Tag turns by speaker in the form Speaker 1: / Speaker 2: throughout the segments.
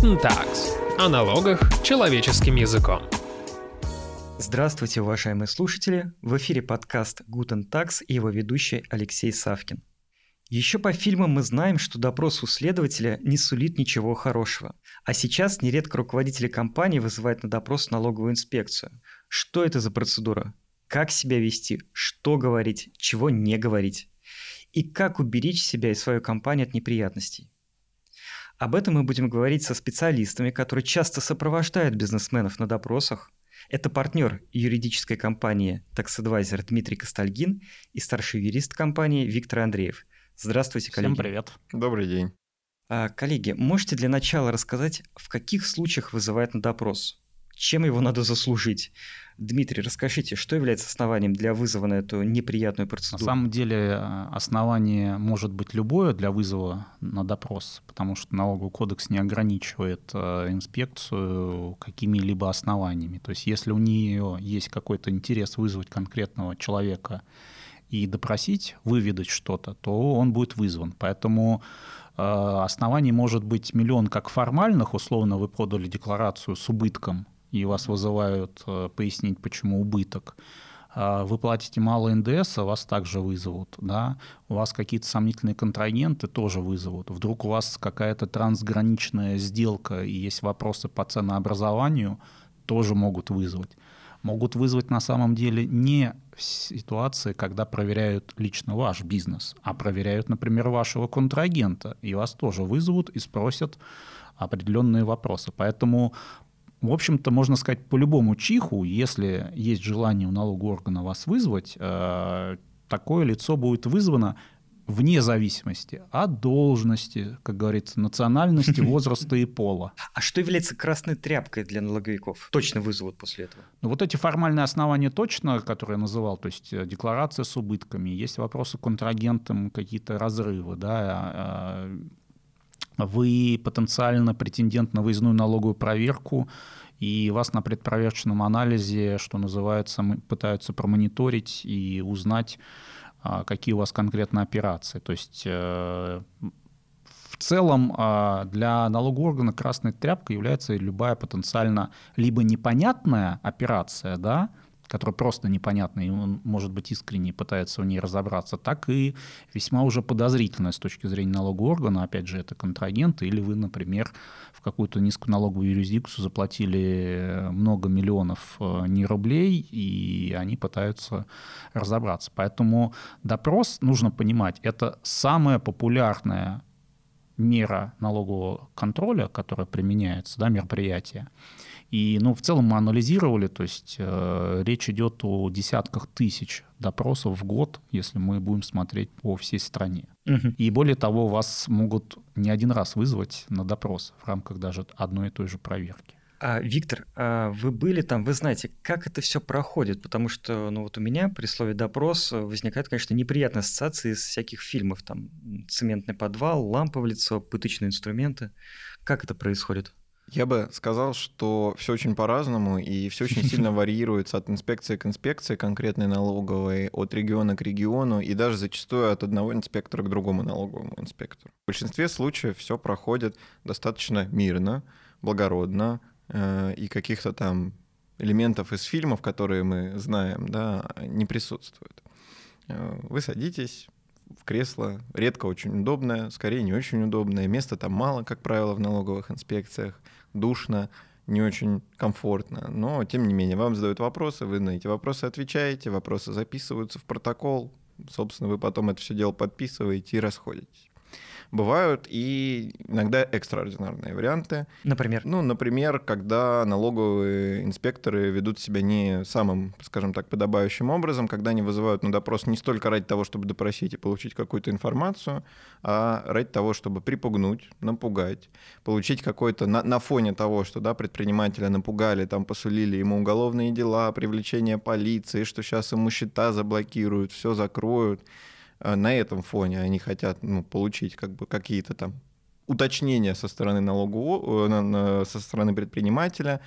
Speaker 1: Tags о налогах человеческим языком.
Speaker 2: Здравствуйте, уважаемые слушатели! В эфире подкаст Guten Tax и его ведущий Алексей Савкин. Еще по фильмам мы знаем, что допрос у следователя не сулит ничего хорошего. А сейчас нередко руководители компании вызывают на допрос налоговую инспекцию. Что это за процедура? Как себя вести? Что говорить? Чего не говорить? И как уберечь себя и свою компанию от неприятностей? Об этом мы будем говорить со специалистами, которые часто сопровождают бизнесменов на допросах. Это партнер юридической компании Tax Advisor Дмитрий Костальгин и старший юрист компании Виктор Андреев. Здравствуйте, коллеги.
Speaker 3: Всем привет.
Speaker 4: Добрый день.
Speaker 2: А, коллеги, можете для начала рассказать, в каких случаях вызывают на допрос? Чем его надо заслужить? Дмитрий, расскажите, что является основанием для вызова на эту неприятную процедуру?
Speaker 3: На самом деле э, основание может быть любое для вызова на допрос, потому что налоговый кодекс не ограничивает э, инспекцию какими-либо основаниями. То есть если у нее есть какой-то интерес вызвать конкретного человека и допросить, выведать что-то, то он будет вызван. Поэтому э, оснований может быть миллион как формальных, условно вы подали декларацию с убытком, и вас вызывают э, пояснить, почему убыток, а вы платите мало НДС, а вас также вызовут, да, у вас какие-то сомнительные контрагенты тоже вызовут, вдруг у вас какая-то трансграничная сделка и есть вопросы по ценообразованию, тоже могут вызвать. Могут вызвать на самом деле не ситуации, когда проверяют лично ваш бизнес, а проверяют, например, вашего контрагента, и вас тоже вызовут и спросят определенные вопросы. Поэтому в общем-то, можно сказать, по любому чиху, если есть желание у налогового органа вас вызвать, э, такое лицо будет вызвано вне зависимости от должности, как говорится, национальности, возраста и пола.
Speaker 2: А что является красной тряпкой для налоговиков? Точно вызовут после этого?
Speaker 3: Ну, вот эти формальные основания точно, которые я называл, то есть э, декларация с убытками, есть вопросы к контрагентам, какие-то разрывы, да, э, вы потенциально претендент на выездную налоговую проверку, и вас на предпроверочном анализе, что называется, пытаются промониторить и узнать, а, какие у вас конкретно операции. То есть э, в целом а, для налогового органа красной тряпкой является любая потенциально либо непонятная операция, да, которая просто непонятна, и он, может быть, искренне пытается в ней разобраться, так и весьма уже подозрительная с точки зрения налогового органа, опять же, это контрагенты, или вы, например, в какую-то низкую налоговую юрисдикцию заплатили много миллионов э, не рублей, и они пытаются разобраться. Поэтому допрос, нужно понимать, это самая популярная мера налогового контроля, которая применяется, да, мероприятие. И ну, в целом мы анализировали, то есть э, речь идет о десятках тысяч допросов в год, если мы будем смотреть по всей стране. Угу. И более того, вас могут не один раз вызвать на допрос в рамках даже одной и той же проверки.
Speaker 2: А, Виктор, а вы были там, вы знаете, как это все проходит? Потому что, ну вот у меня при слове допрос возникает, конечно, неприятные ассоциации из всяких фильмов, там цементный подвал, лампа в лицо, пыточные инструменты. Как это происходит?
Speaker 4: Я бы сказал, что все очень по-разному, и все очень сильно варьируется от инспекции к инспекции конкретной налоговой, от региона к региону, и даже зачастую от одного инспектора к другому налоговому инспектору. В большинстве случаев все проходит достаточно мирно, благородно, э, и каких-то там элементов из фильмов, которые мы знаем, да, не присутствует. Э, вы садитесь, в кресло, редко очень удобное, скорее не очень удобное, места там мало, как правило, в налоговых инспекциях, душно, не очень комфортно, но тем не менее вам задают вопросы, вы на эти вопросы отвечаете, вопросы записываются в протокол, собственно, вы потом это все дело подписываете и расходитесь. Бывают и иногда экстраординарные варианты.
Speaker 2: Например?
Speaker 4: Ну, например, когда налоговые инспекторы ведут себя не самым, скажем так, подобающим образом, когда они вызывают на допрос не столько ради того, чтобы допросить и получить какую-то информацию, а ради того, чтобы припугнуть, напугать, получить какой-то на, на фоне того, что да, предпринимателя напугали, там посулили ему уголовные дела, привлечение полиции, что сейчас ему счета заблокируют, все закроют на этом фоне они хотят ну, получить как бы какие-то там уточнения со стороны налогового, э, со стороны предпринимателя,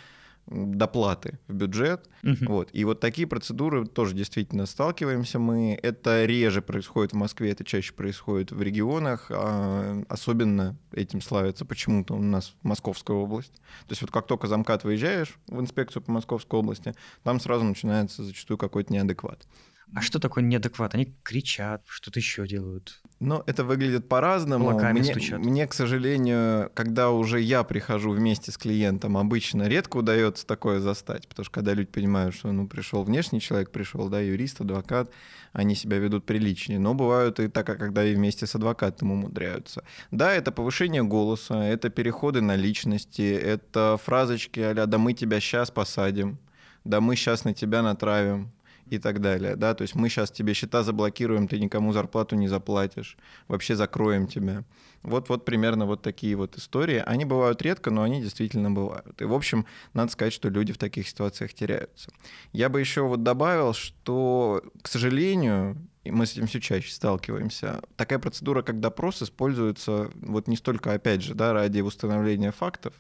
Speaker 4: доплаты в бюджет.
Speaker 2: Мгм.
Speaker 4: Вот. И вот такие процедуры тоже действительно сталкиваемся мы. Это реже происходит в Москве, это чаще происходит в регионах. а особенно этим славится почему-то у нас Московская область. То есть вот как только замкат выезжаешь в инспекцию по Московской области, там сразу начинается зачастую какой-то неадекват.
Speaker 2: А что такое неадекват? Они кричат, что-то еще делают.
Speaker 4: Но это выглядит по-разному. Мне,
Speaker 2: стучат.
Speaker 4: мне, к сожалению, когда уже я прихожу вместе с клиентом, обычно редко удается такое застать, потому что когда люди понимают, что ну, пришел внешний человек, пришел, да, юрист, адвокат, они себя ведут приличнее. Но бывают и так, когда и вместе с адвокатом умудряются. Да, это повышение голоса, это переходы на личности, это фразочки а «да мы тебя сейчас посадим», «да мы сейчас на тебя натравим», и так далее, да, то есть мы сейчас тебе счета заблокируем, ты никому зарплату не заплатишь, вообще закроем тебя. Вот, вот примерно вот такие вот истории. Они бывают редко, но они действительно бывают. И, в общем, надо сказать, что люди в таких ситуациях теряются. Я бы еще вот добавил, что, к сожалению, и мы с этим все чаще сталкиваемся, такая процедура, как допрос, используется вот не столько, опять же, да, ради установления фактов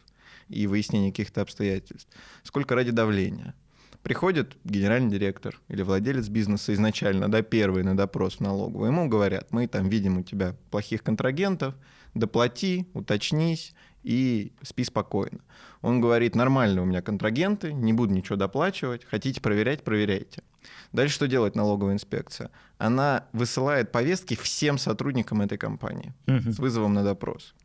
Speaker 4: и выяснения каких-то обстоятельств, сколько ради давления. Приходит генеральный директор или владелец бизнеса изначально, да, первый на допрос в налоговую, ему говорят, мы там видим у тебя плохих контрагентов, доплати, уточнись и спи спокойно. Он говорит, нормально у меня контрагенты, не буду ничего доплачивать, хотите проверять, проверяйте. Дальше что делает налоговая инспекция? Она высылает повестки всем сотрудникам этой компании
Speaker 2: Мгм.
Speaker 4: с вызовом на допрос.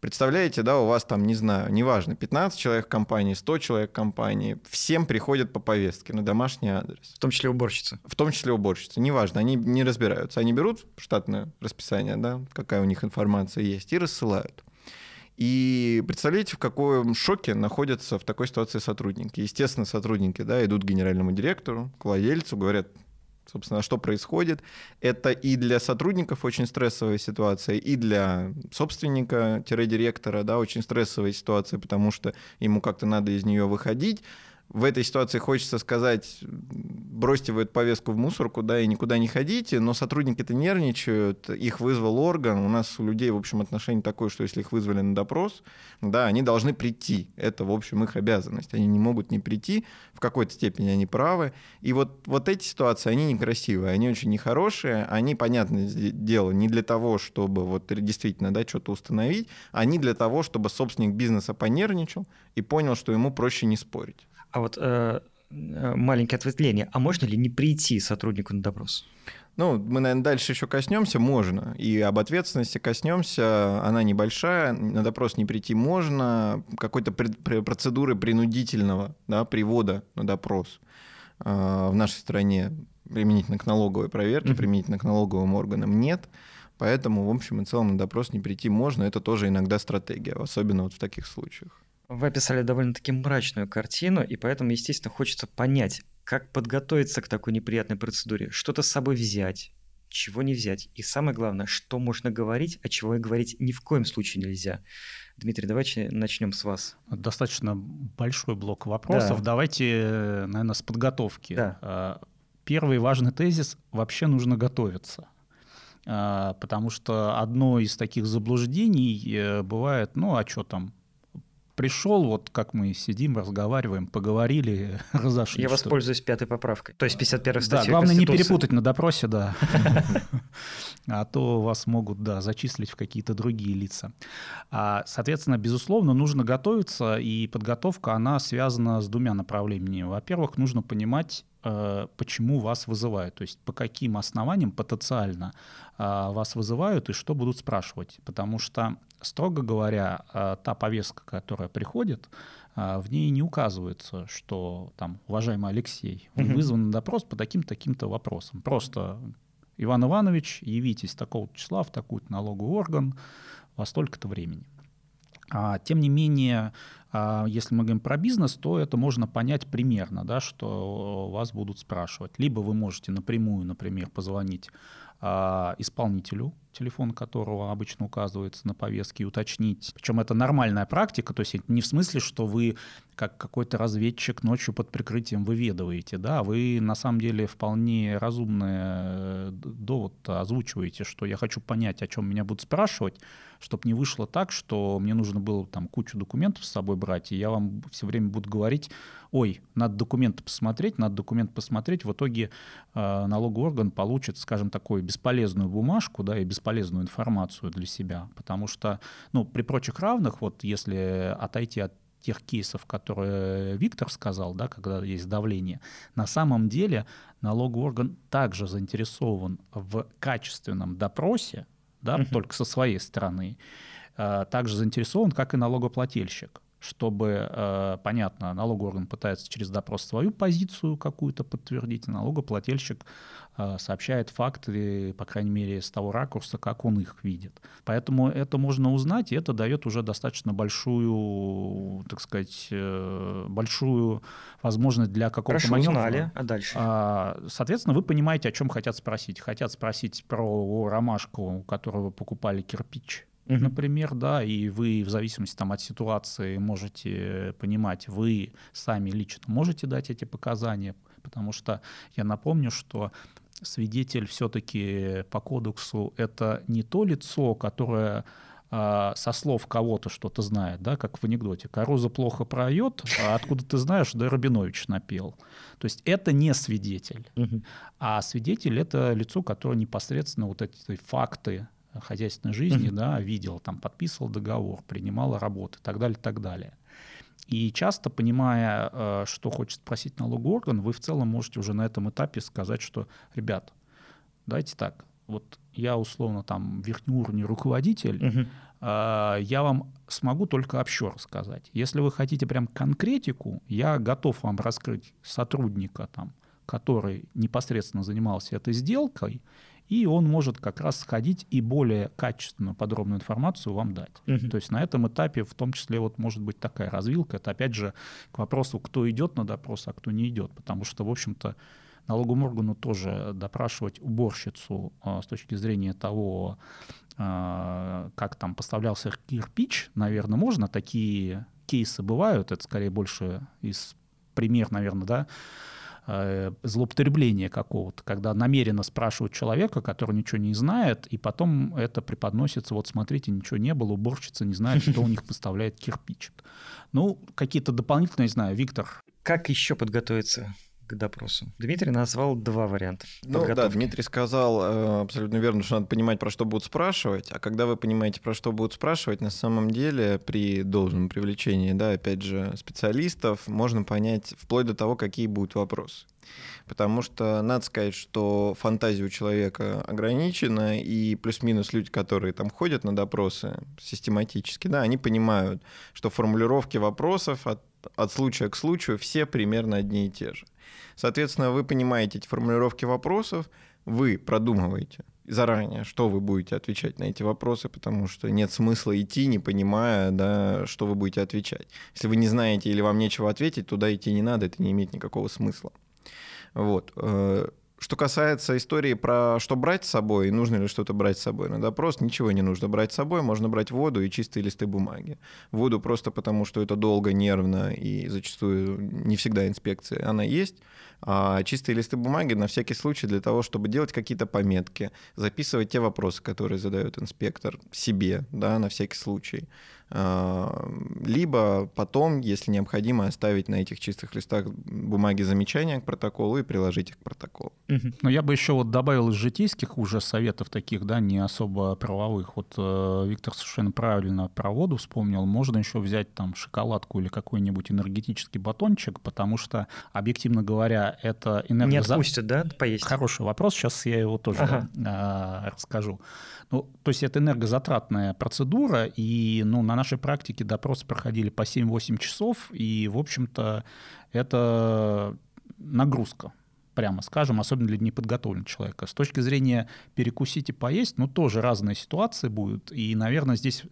Speaker 4: Представляете, да, у вас там, не знаю, неважно, 15 человек в компании, 100 человек в компании, всем приходят по повестке на домашний адрес.
Speaker 2: В том числе уборщица.
Speaker 4: В том числе уборщицы. Неважно, они не разбираются. Они берут штатное расписание, да, какая у них информация есть, и рассылают. И представляете, в каком шоке находятся в такой ситуации сотрудники. Естественно, сотрудники да, идут к генеральному директору, к владельцу, говорят, собственно, что происходит. Это и для сотрудников очень стрессовая ситуация, и для собственника-директора да, очень стрессовая ситуация, потому что ему как-то надо из нее выходить. В этой ситуации хочется сказать, бросьте вы эту повестку в мусорку, да, и никуда не ходите, но сотрудники-то нервничают, их вызвал орган, у нас у людей, в общем, отношение такое, что если их вызвали на допрос, да, они должны прийти, это, в общем, их обязанность, они не могут не прийти, в какой-то степени они правы, и вот, вот эти ситуации, они некрасивые, они очень нехорошие, они, понятное дело, не для того, чтобы вот действительно, да, что-то установить, они для того, чтобы собственник бизнеса понервничал и понял, что ему проще не спорить.
Speaker 2: А вот э, э, маленькое ответвление. А можно ли не прийти сотруднику на допрос?
Speaker 4: Ну, мы, наверное, дальше еще коснемся, можно. И об ответственности коснемся, она небольшая, на допрос не прийти можно, какой-то процедуры принудительного да, привода на допрос э, в нашей стране применительно к налоговой проверке,
Speaker 2: Мгм.
Speaker 4: применительно к налоговым органам нет. Поэтому, в общем и целом, на допрос не прийти можно. Это тоже иногда стратегия, особенно вот в таких случаях.
Speaker 2: Вы описали довольно-таки мрачную картину, и поэтому, естественно, хочется понять, как подготовиться к такой неприятной процедуре, что-то с собой взять, чего не взять, и самое главное, что можно говорить, а чего и говорить ни в коем случае нельзя. Дмитрий, давайте начнем с вас.
Speaker 3: Достаточно большой блок вопросов.
Speaker 2: Да.
Speaker 3: Давайте, наверное, с подготовки.
Speaker 2: Да.
Speaker 3: А, Первый важный тезис – вообще нужно готовиться. А, Потому что одно из таких заблуждений э, бывает, ну а что там, пришел, вот как мы сидим, разговариваем, поговорили, разошлись.
Speaker 2: Я воспользуюсь пятой поправкой, то есть 51
Speaker 3: да,
Speaker 2: статьей
Speaker 3: главное не перепутать на допросе, да. А то вас могут, да, зачислить в какие-то другие лица. А, Соответственно, безусловно, нужно готовиться, и подготовка, она связана с двумя направлениями. Во-первых, нужно понимать, почему вас вызывают, то есть по каким основаниям потенциально а, вас вызывают и что будут спрашивать. Потому что, строго говоря, а, та повестка, которая приходит, в ней не указывается, что там, уважаемый Алексей, вы вызван на допрос по таким-таким-то вопросам. Просто Иван Иванович, явитесь такого числа в такой-то налоговый орган во столько-то времени. А, тем не менее, если мы говорим про бизнес, то это можно понять примерно, да, что вас будут спрашивать. Либо вы можете напрямую, например, позвонить а, исполнителю, телефон которого обычно указывается на повестке, и уточнить. Причем это нормальная практика, то есть не в смысле, что вы как какой-то разведчик ночью под прикрытием выведываете, да, вы на самом деле вполне разумное э, д- до вот озвучиваете, что я хочу понять, о чем меня будут спрашивать, чтобы не вышло так, что мне нужно было там кучу документов с собой брать, и я вам все время буду говорить, ой, надо документы посмотреть, надо документ посмотреть, в итоге э, налоговый орган получит, скажем, такую бесполезную бумажку, да, и бесполезную информацию для себя, потому что, ну, при прочих равных, вот если отойти от тех кейсов, которые Виктор сказал, да, когда есть давление, на самом деле налоговый орган также заинтересован в качественном допросе, да, uh-huh. только со своей стороны, а, также заинтересован, как и налогоплательщик чтобы, э, понятно, налоговый орган пытается через допрос свою позицию какую-то подтвердить, налогоплательщик э, сообщает факты, по крайней мере, с того ракурса, как он их видит. Поэтому это можно узнать, и это дает уже достаточно большую, так сказать, э, большую возможность для какого-то
Speaker 2: Хорошо, маневра. узнали, а дальше?
Speaker 3: А, соответственно, вы понимаете, о чем хотят спросить. Хотят спросить про ромашку, которую вы покупали кирпич, uh-huh. например, да, и вы в зависимости там, от ситуации можете понимать, вы сами лично можете дать эти показания, потому что я напомню, что свидетель все-таки по кодексу это не то лицо, которое а, со слов кого-то что-то знает, да, как в анекдоте. Короза плохо проет, а откуда ты знаешь, да Рабинович напел. То есть это не свидетель. А свидетель — это лицо, которое непосредственно вот эти факты хозяйственной жизни, mm-hmm. да, видел, там, подписывал договор, принимал работы так далее, так далее. И часто, понимая, э, что хочет спросить налоговый орган, вы в целом можете уже на этом этапе сказать, что, ребят, давайте так, вот я условно там верхнеуровневый руководитель, угу. я вам смогу только общо рассказать. Если вы хотите прям конкретику, я готов вам раскрыть сотрудника там, который непосредственно занимался этой сделкой, и он может как раз сходить и более качественную, подробную информацию вам дать. Угу. То есть на этом этапе в том числе вот может быть такая развилка. Это опять же к вопросу, кто идет на допрос, а кто не идет. Потому что, в общем-то, налоговому органу тоже допрашивать уборщицу а, с точки зрения того, а, как там поставлялся кирпич, наверное, можно. Такие кейсы бывают. Это скорее больше из пример, наверное, да, злоупотребления какого-то, когда намеренно спрашивают человека, который ничего не знает, и потом это преподносится, вот смотрите, ничего не было, уборщица не знает, что у них поставляет кирпич. Ну, какие-то дополнительные, не знаю, Виктор.
Speaker 2: Как еще подготовиться к допросу. Дмитрий назвал два варианта.
Speaker 4: Ну да, Дмитрий сказал э, абсолютно верно, что надо понимать, про что будут спрашивать. А когда вы понимаете, про что будут спрашивать, на самом деле при должном привлечении, да, опять же, специалистов, можно понять вплоть до того, какие будут вопросы. Потому что надо сказать, что фантазия у человека ограничена, и плюс-минус люди, которые там ходят на допросы систематически, да, они понимают, что формулировки вопросов от, от случая к случаю все примерно одни и те же. Соответственно, вы понимаете эти формулировки вопросов, вы продумываете заранее, что вы будете отвечать на эти вопросы, потому что нет смысла идти, не понимая, да, что вы будете отвечать. Если вы не знаете или вам нечего ответить, туда идти не надо, это не имеет никакого смысла. Вот. Что касается истории про что брать с собой, нужно ли что-то брать с собой на допрос, ничего не нужно брать с собой, можно брать воду и чистые листы бумаги. Воду просто потому, что это долго, нервно и зачастую не всегда инспекция, она есть. А чистые листы бумаги на всякий случай для того, чтобы делать какие-то пометки, записывать те вопросы, которые задает инспектор себе, да, на всякий случай. А, либо потом, если необходимо, оставить на этих чистых листах бумаги замечания к протоколу и приложить их к протоколу.
Speaker 3: Но я бы еще вот добавил из житейских уже советов таких, да, не особо правовых. Вот э, Виктор совершенно правильно про воду вспомнил. Можно еще взять там шоколадку или какой-нибудь энергетический батончик, потому что, объективно говоря, это энергоза...
Speaker 2: Не отпустят, да, поесть?
Speaker 3: Хороший вопрос, сейчас я его тоже ага. э, расскажу. Ну, то есть это энергозатратная процедура, и ну, на нашей практике допросы проходили по 7-8 часов, и, в общем-то, это нагрузка прямо скажем, особенно для неподготовленного человека. С точки зрения перекусить и поесть, ну, тоже разные ситуации будут. И, наверное, здесь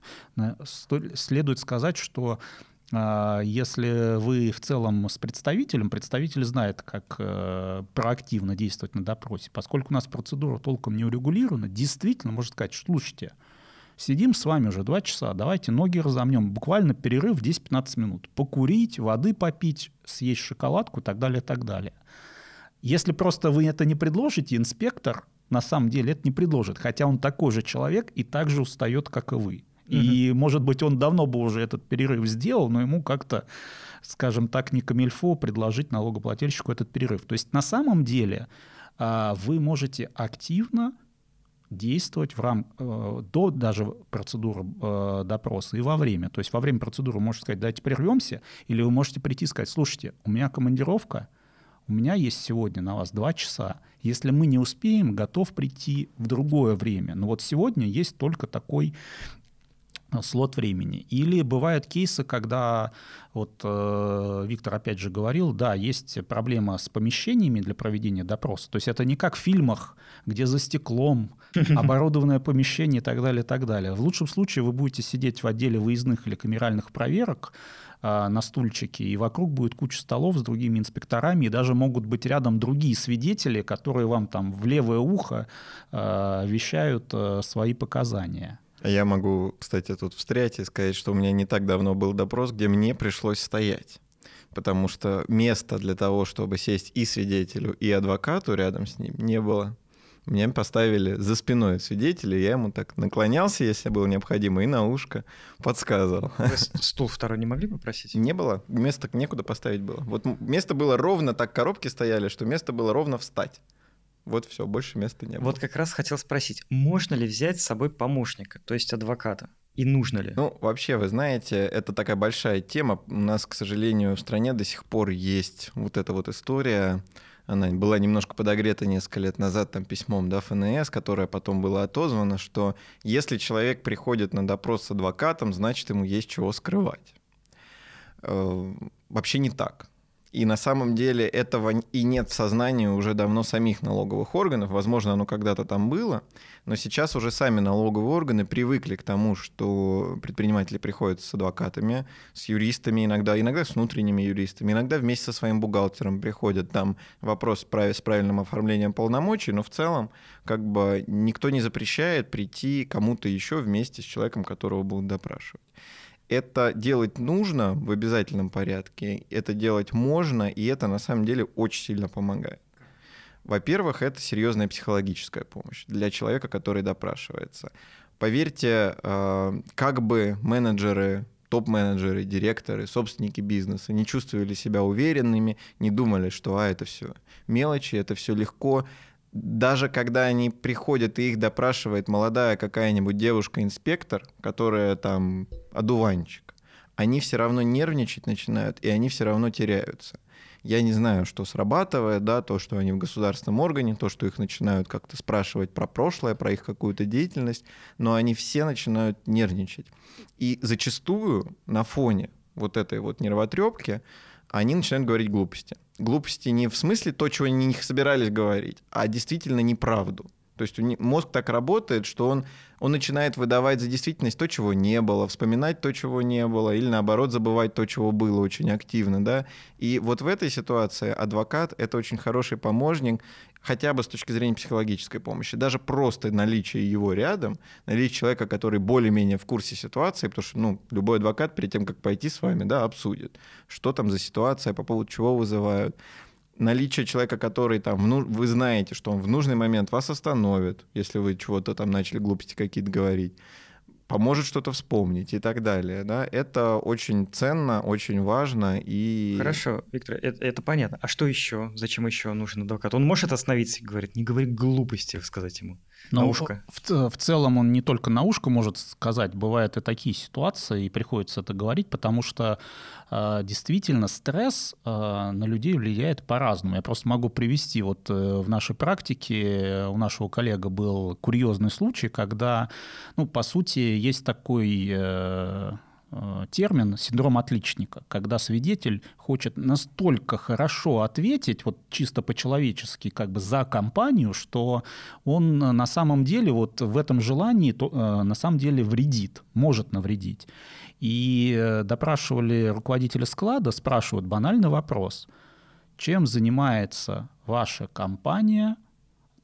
Speaker 3: следует сказать, что если вы в целом с представителем, представитель знает, как э, проактивно действовать на допросе. Поскольку у нас процедура толком не урегулирована, действительно может сказать, слушайте, сидим с вами уже два часа, давайте ноги разомнем, буквально перерыв 10-15 минут. Покурить, воды попить, съесть шоколадку и так далее, так далее. Если просто вы это не предложите, инспектор на самом деле это не предложит, хотя он такой же человек и так же устает, как и вы. И, может быть, он давно бы уже этот перерыв сделал, но ему как-то, скажем так, не камильфо предложить налогоплательщику этот перерыв. То есть на самом деле а, вы можете активно действовать в рам... Э, до даже процедуры э, допроса и во время. То есть во время процедуры можете сказать, давайте прервемся, или вы можете прийти и сказать, слушайте, у меня командировка, у меня есть сегодня на вас два часа. Если мы не успеем, готов прийти в другое время. Но вот сегодня есть только такой слот времени. Или бывают кейсы, когда, вот э, Виктор опять же говорил, да, есть проблема с помещениями для проведения допроса. То есть это не как в фильмах, где за стеклом оборудованное помещение и так далее, и так далее. В лучшем случае вы будете сидеть в отделе выездных или камеральных проверок, а, на стульчике, и вокруг будет куча столов с другими инспекторами, и даже могут быть рядом другие свидетели, которые вам там в левое ухо э, вещают э, свои показания.
Speaker 4: А я могу, кстати, тут встрять и сказать, что у меня не так давно был допрос, где мне пришлось стоять. Потому что места для того, чтобы сесть и свидетелю, и адвокату рядом с ним не было. Меня поставили за спиной свидетеля, я ему так наклонялся, если было необходимо, и на ушко подсказывал.
Speaker 2: Вы стул второй не могли попросить?
Speaker 4: Не было, места некуда поставить было. Вот место было ровно, так коробки стояли, что место было ровно встать. Вот все, больше места не было.
Speaker 2: Вот как раз хотел спросить, можно ли взять с собой помощника, то есть адвоката? И нужно ли?
Speaker 4: Ну, вообще, вы знаете, это такая большая тема. У нас, к сожалению, в стране до сих пор есть вот эта вот история она была немножко подогрета несколько лет назад там письмом да, ФНС, которое потом было отозвано, что если человек приходит на допрос с адвокатом, значит ему есть чего скрывать. Э, вообще не так. И на самом деле этого и нет в сознании уже давно самих налоговых органов. Возможно, оно когда-то там было, но сейчас уже сами налоговые органы привыкли к тому, что предприниматели приходят с адвокатами, с юристами, иногда, иногда с внутренними юристами, иногда вместе со своим бухгалтером приходят. Там вопрос с правильным оформлением полномочий, но в целом как бы никто не запрещает прийти кому-то еще вместе с человеком, которого будут допрашивать это делать нужно в обязательном порядке, это делать можно, и это на самом деле очень сильно помогает. Во-первых, это серьезная психологическая помощь для человека, который допрашивается. Поверьте, э, как бы менеджеры, топ-менеджеры, директоры, собственники бизнеса не чувствовали себя уверенными, не думали, что а, это все мелочи, это все легко, даже когда они приходят и их допрашивает молодая какая-нибудь девушка-инспектор, которая там одуванчик, они все равно нервничать начинают, и они все равно теряются. Я не знаю, что срабатывает, да, то, что они в государственном органе, то, что их начинают как-то спрашивать про прошлое, про их какую-то деятельность, но они все начинают нервничать. И зачастую на фоне вот этой вот нервотрепки они начинают говорить глупости. Глупости не в смысле то, чего они не собирались говорить, а действительно неправду. То есть мозг так работает, что он, он начинает выдавать за действительность то, чего не было, вспоминать то, чего не было, или наоборот забывать то, чего было очень активно. Да? И вот в этой ситуации адвокат — это очень хороший помощник, хотя бы с точки зрения психологической помощи. Даже просто наличие его рядом, наличие человека, который более-менее в курсе ситуации, потому что ну, любой адвокат перед тем, как пойти с вами, да, обсудит, что там за ситуация, по поводу чего вызывают наличие человека, который там, вы знаете, что он в нужный момент вас остановит, если вы чего-то там начали глупости какие-то говорить, поможет что-то вспомнить и так далее, да, это очень ценно, очень важно и...
Speaker 2: Хорошо, Виктор, это, это понятно. А что еще? Зачем еще нужен адвокат? Он может остановиться и говорить, не говори глупости, сказать ему.
Speaker 3: Но на ушко. В, в целом он не только на ушко может сказать, бывают и такие ситуации, и приходится это говорить, потому что э, действительно стресс э, на людей влияет по-разному. Я просто могу привести, вот э, в нашей практике у нашего коллега был курьезный случай, когда, ну, по сути, есть такой... Э, Э, термин синдром отличника, когда свидетель хочет настолько хорошо ответить, вот чисто по-человечески, как бы за компанию, что он на самом деле вот в этом желании то, э, на самом деле вредит, может навредить. И э, допрашивали руководителя склада, спрашивают банальный вопрос. Чем занимается ваша компания,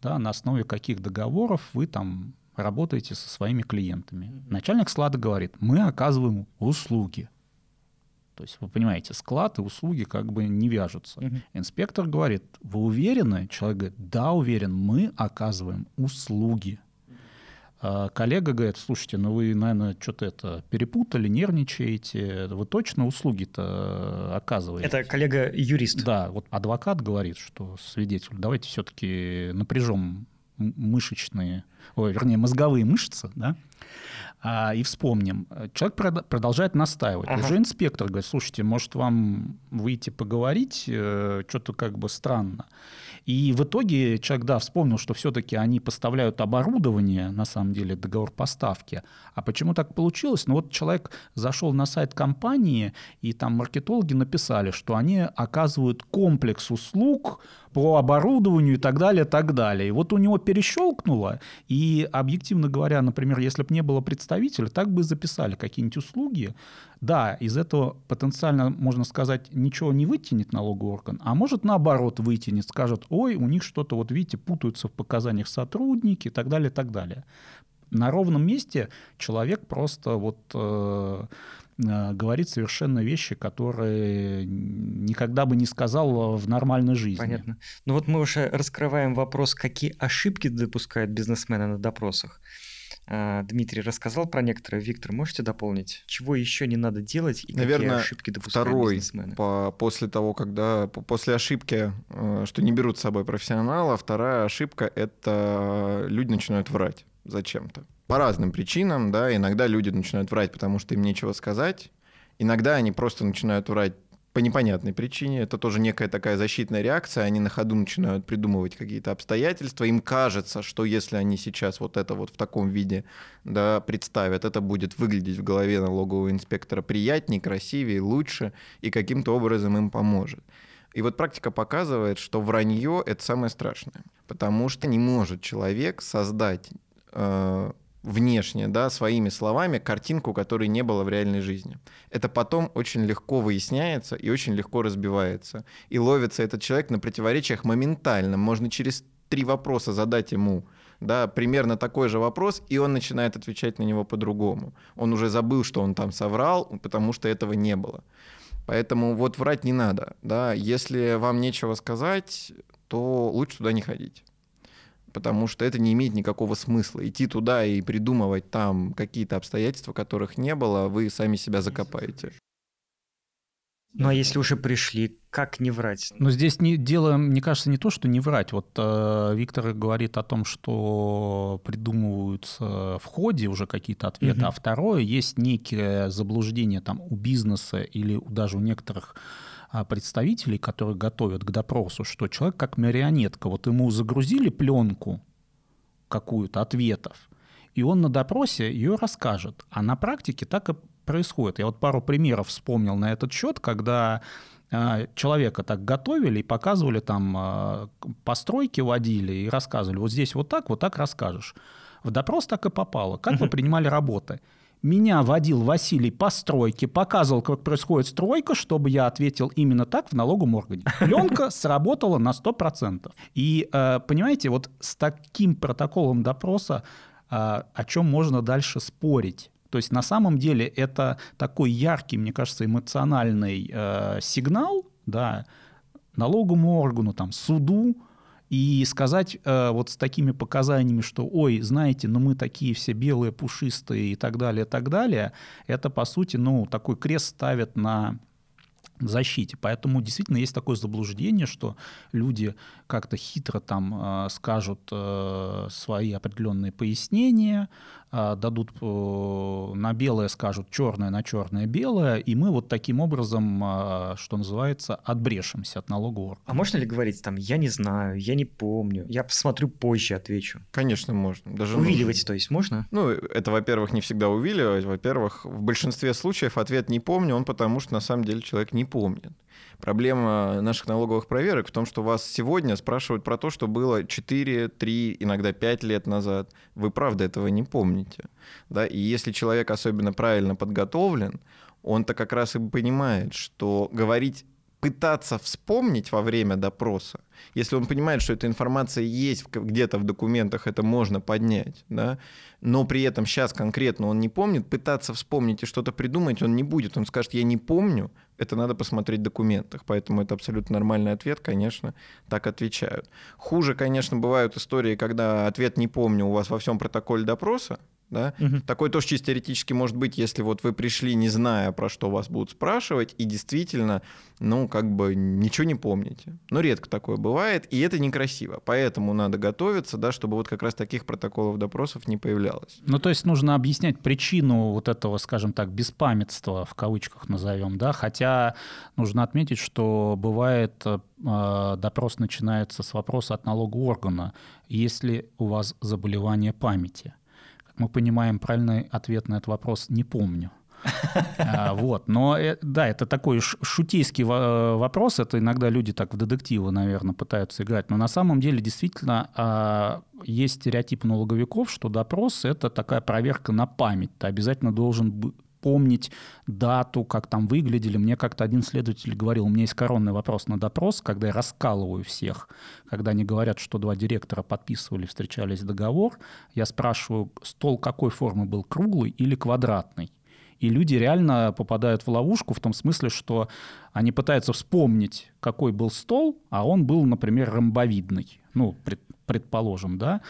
Speaker 3: да, на основе каких договоров вы там работаете со своими клиентами. Начальник склада говорит, мы оказываем услуги. То есть вы понимаете, склад и услуги как бы не вяжутся.
Speaker 2: Мгм.
Speaker 3: Инспектор говорит, вы уверены? Человек говорит, да, уверен, мы оказываем услуги. А коллега говорит, слушайте, ну вы, наверное, что-то это перепутали, нервничаете. Вы точно услуги-то оказываете?
Speaker 2: Это коллега-юрист.
Speaker 3: Да, вот адвокат говорит, что свидетель, давайте все-таки напряжем мышечные, ой, вернее, мозговые мышцы, да, а, и вспомним. Человек прод- продолжает настаивать.
Speaker 2: Ага.
Speaker 3: Уже инспектор говорит, слушайте, может вам выйти поговорить, Э, что-то как бы странно. И в итоге человек, да, вспомнил, что все-таки они поставляют оборудование, на самом деле, договор поставки. А почему так получилось? Ну вот человек зашел на сайт компании, и там маркетологи написали, что они оказывают комплекс услуг по оборудованию и так далее, так далее. И вот у него перещелкнуло, и объективно говоря, например, если бы не было представителя, так бы записали какие-нибудь услуги. Да, из этого потенциально, можно сказать, ничего не вытянет налоговый орган, а может наоборот вытянет, скажет, ой, у них что-то, вот видите, путаются в показаниях сотрудники и так далее, и так далее. На ровном месте человек просто вот э, говорит совершенно вещи, которые никогда бы не сказал в нормальной жизни.
Speaker 2: Понятно. Ну вот мы уже раскрываем вопрос, какие ошибки допускают бизнесмены на допросах. А, Дмитрий рассказал про некоторые. Виктор, можете дополнить? Чего еще не надо делать и какие
Speaker 4: Наверное,
Speaker 2: ошибки допускают
Speaker 4: Второй,
Speaker 2: бизнесмены?
Speaker 4: по, после того, когда по- после ошибки, э, что не берут с собой профессионала, вторая ошибка — это люди начинают врать зачем-то. По разным причинам, да, иногда люди начинают врать, потому что им нечего сказать, иногда они просто начинают врать по непонятной причине. Это тоже некая такая защитная реакция. Они на ходу начинают придумывать какие-то обстоятельства. Им кажется, что если они сейчас вот это вот в таком виде да, представят, это будет выглядеть в голове налогового инспектора приятнее, красивее, лучше и каким-то образом им поможет. И вот практика показывает, что вранье — это самое страшное. Потому что не может человек создать э, внешне, да, своими словами картинку, которой не было в реальной жизни. Это потом очень легко выясняется и очень легко разбивается. И ловится этот человек на противоречиях моментально. Можно через три вопроса задать ему да, примерно такой же вопрос, и он начинает отвечать на него по-другому. Он уже забыл, что он там соврал, потому что этого не было. Поэтому вот врать не надо. Да? Если вам нечего сказать, то лучше туда не ходить потому что это не имеет никакого смысла. Идти туда и придумывать там какие-то обстоятельства, которых не было, вы сами себя закопаете.
Speaker 2: Ну а если уже пришли, как не врать?
Speaker 3: Но здесь не, дело, мне кажется, не то, что не врать. Вот э, Виктор говорит о том, что придумываются в ходе уже какие-то ответы,
Speaker 2: Мгм.
Speaker 3: а второе, есть некие заблуждения там у бизнеса или даже у некоторых представителей, которые готовят к допросу, что человек как марионетка, вот ему загрузили пленку какую-то ответов, и он на допросе ее расскажет. А на практике так и происходит. Я вот пару примеров вспомнил на этот счет, когда а, человека так готовили и показывали там, а, постройки водили и рассказывали, вот здесь вот так, вот так расскажешь. В допрос так и попало. Как вы принимали работы? Меня водил Василий по стройке, показывал, как происходит стройка, чтобы я ответил именно так в налоговом органе. Пленка сработала на 100%. И, э, понимаете, вот с таким протоколом допроса э, о чем можно дальше спорить? То есть на самом деле это такой яркий, мне кажется, эмоциональный э, сигнал, да, налоговому органу, там, суду, и сказать э, вот с такими показаниями, что, ой, знаете, ну мы такие все белые, пушистые и так далее, так далее, это, по сути, ну, такой крест ставят на защите. Поэтому действительно есть такое заблуждение, что люди как-то хитро там э, скажут э, свои определенные пояснения, дадут э, на белое скажут черное на черное белое, и мы вот таким образом, э, что называется, отбрешемся от налогового органа.
Speaker 2: А можно ли говорить там, я не знаю, я не помню, я посмотрю позже, отвечу?
Speaker 4: Конечно, можно. Даже
Speaker 2: Увиливать,
Speaker 4: нужно.
Speaker 2: то есть, можно?
Speaker 4: Ну, это, во-первых, не всегда увиливать. Во-первых, в большинстве случаев ответ «не помню», он потому что на самом деле человек не помнит. Проблема наших налоговых проверок в том, что вас сегодня спрашивают про то, что было 4, 3, иногда 5 лет назад. Вы правда этого не помните. Да? И если человек особенно правильно подготовлен, он-то как раз и понимает, что говорить пытаться вспомнить во время допроса, если он понимает, что эта информация есть где-то в документах, это можно поднять, да, но при этом сейчас конкретно он не помнит, пытаться вспомнить и что-то придумать он не будет. Он скажет, я не помню, это надо посмотреть в документах. Поэтому это абсолютно нормальный ответ, конечно, так отвечают. Хуже, конечно, бывают истории, когда ответ «не помню» у вас во всем протоколе допроса, да? Угу. Такое тоже чисто теоретически может быть, если вот вы пришли, не зная, про что вас будут спрашивать, и действительно, ну, как бы ничего не помните. Но редко такое бывает, и это некрасиво. Поэтому надо готовиться, да, чтобы вот как раз таких протоколов допросов не появлялось.
Speaker 3: Ну, то есть нужно объяснять причину вот этого, скажем так, беспамятства, в кавычках назовем, да, хотя нужно отметить, что бывает э, допрос начинается с вопроса от налогового органа, если у вас заболевание памяти – мы понимаем правильный ответ на этот вопрос «не помню». А, вот, но э, да, это такой шутейский вопрос, это иногда люди так в детективы, наверное, пытаются играть, но на самом деле действительно а, есть стереотип налоговиков, что допрос – это такая проверка на память, ты обязательно должен помнить дату, как там выглядели. Мне как-то один следователь говорил, у меня есть коронный вопрос на допрос, когда я раскалываю всех, когда они говорят, что два директора подписывали, встречались договор, я спрашиваю, стол какой формы был, круглый или квадратный? И люди реально попадают в ловушку в том смысле, что они пытаются вспомнить, какой был стол, а он был, например, ромбовидный. Ну, предположим, да.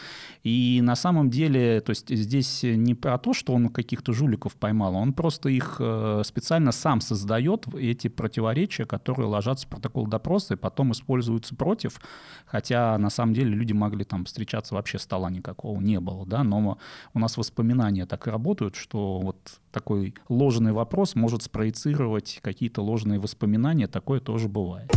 Speaker 3: И на самом деле, то есть здесь не про то, что он каких-то жуликов поймал, он просто их э, специально сам создает, эти противоречия, которые ложатся в протокол допроса и потом используются против, хотя на самом деле люди могли там встречаться, вообще стола никакого не было, да, но у нас воспоминания так и работают, что вот такой ложный вопрос может спроецировать какие-то ложные воспоминания, такое тоже бывает.